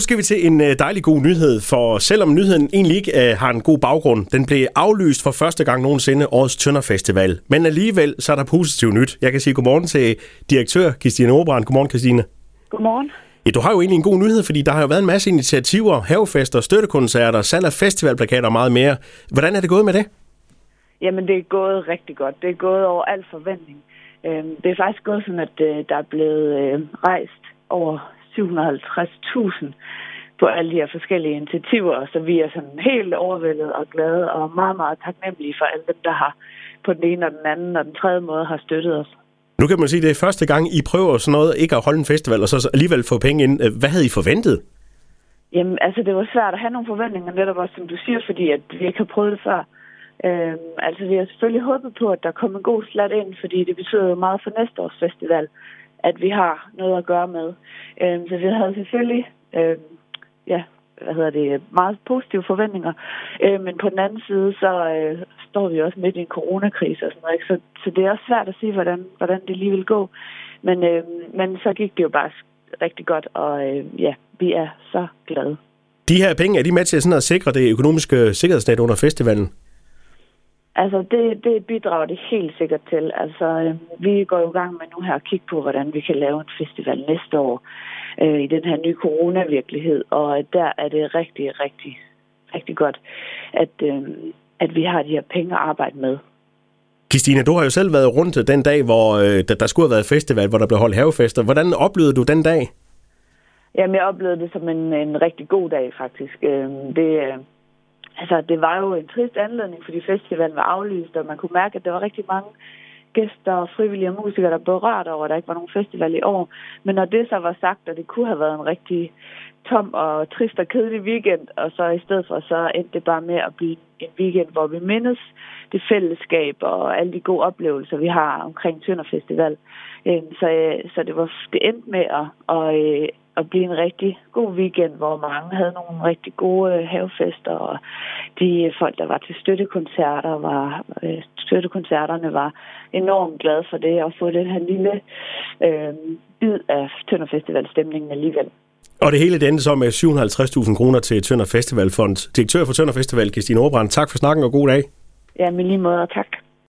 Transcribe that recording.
Nu skal vi til en øh, dejlig god nyhed, for selvom nyheden egentlig ikke uh, har en god baggrund, den blev aflyst for første gang nogensinde årets Tønder Festival. Men alligevel så er der positivt nyt. Jeg kan sige godmorgen til direktør Christine Obrand. Godmorgen, Christine. Godmorgen. Ja, du har jo egentlig en god nyhed, fordi der har jo været en masse initiativer, havefester, støttekoncerter, salg af festivalplakater og meget mere. Hvordan er det gået med det? Jamen, det er gået rigtig godt. Det er gået over al forventning. Øhm, det er faktisk gået sådan, at øh, der er blevet øh, rejst over 750.000 på alle de her forskellige initiativer, så vi er sådan helt overvældet og glade og meget, meget taknemmelige for alle dem, der har på den ene og den anden og den tredje måde har støttet os. Nu kan man sige, at det er første gang, I prøver sådan noget, ikke at holde en festival, og så alligevel få penge ind. Hvad havde I forventet? Jamen, altså, det var svært at have nogle forventninger, netop også, som du siger, fordi at vi ikke har prøvet det før. Øhm, altså, vi har selvfølgelig håbet på, at der kommer en god slat ind, fordi det betyder jo meget for næste års festival, at vi har noget at gøre med. Øhm, så vi havde selvfølgelig, øhm, ja, hvad hedder det, meget positive forventninger. Øh, men på den anden side, så øh, står vi også midt i en coronakrise og sådan noget, ikke? Så, så det er også svært at sige, hvordan, hvordan det lige vil gå. Men, øh, men så gik det jo bare rigtig godt, og øh, ja, vi er så glade. De her penge, er de med til sådan at sikre det økonomiske sikkerhedsnet under festivalen? Altså, det, det bidrager det helt sikkert til. Altså, øh, vi går jo i gang med nu her at kigge på, hvordan vi kan lave en festival næste år øh, i den her nye coronavirkelighed. Og der er det rigtig, rigtig, rigtig godt, at, øh, at vi har de her penge at arbejde med. Christine, du har jo selv været rundt den dag, hvor øh, der, der skulle have været festival, hvor der blev holdt havefester. Hvordan oplevede du den dag? Jamen, jeg oplevede det som en, en rigtig god dag, faktisk. Øh, det, øh, altså, det var jo en trist anledning, fordi festivalen var aflyst, og man kunne mærke, at der var rigtig mange gæster og frivillige og musikere, der blev rørt over, at der ikke var nogen festival i år. Men når det så var sagt, at det kunne have været en rigtig tom og trist og kedelig weekend, og så i stedet for, så endte det bare med at blive en weekend, hvor vi mindes det fællesskab og alle de gode oplevelser, vi har omkring Tønder Festival. Øhm, så, øh, så det, var, det endte med at, at, øh, at blive en rigtig god weekend, hvor mange havde nogle rigtig gode øh, havefester, og de folk, der var til støttekoncerter, var, øh, støttekoncerterne var enormt glade for det, og få den her lille øh, bid af Tønder Festival-stemningen alligevel. Og det hele det endte så med 750.000 kroner til Tønder Festivalfond. Direktør for Tønder Festival, Christine Obrand, tak for snakken og god dag. Ja, med lige måde, og tak.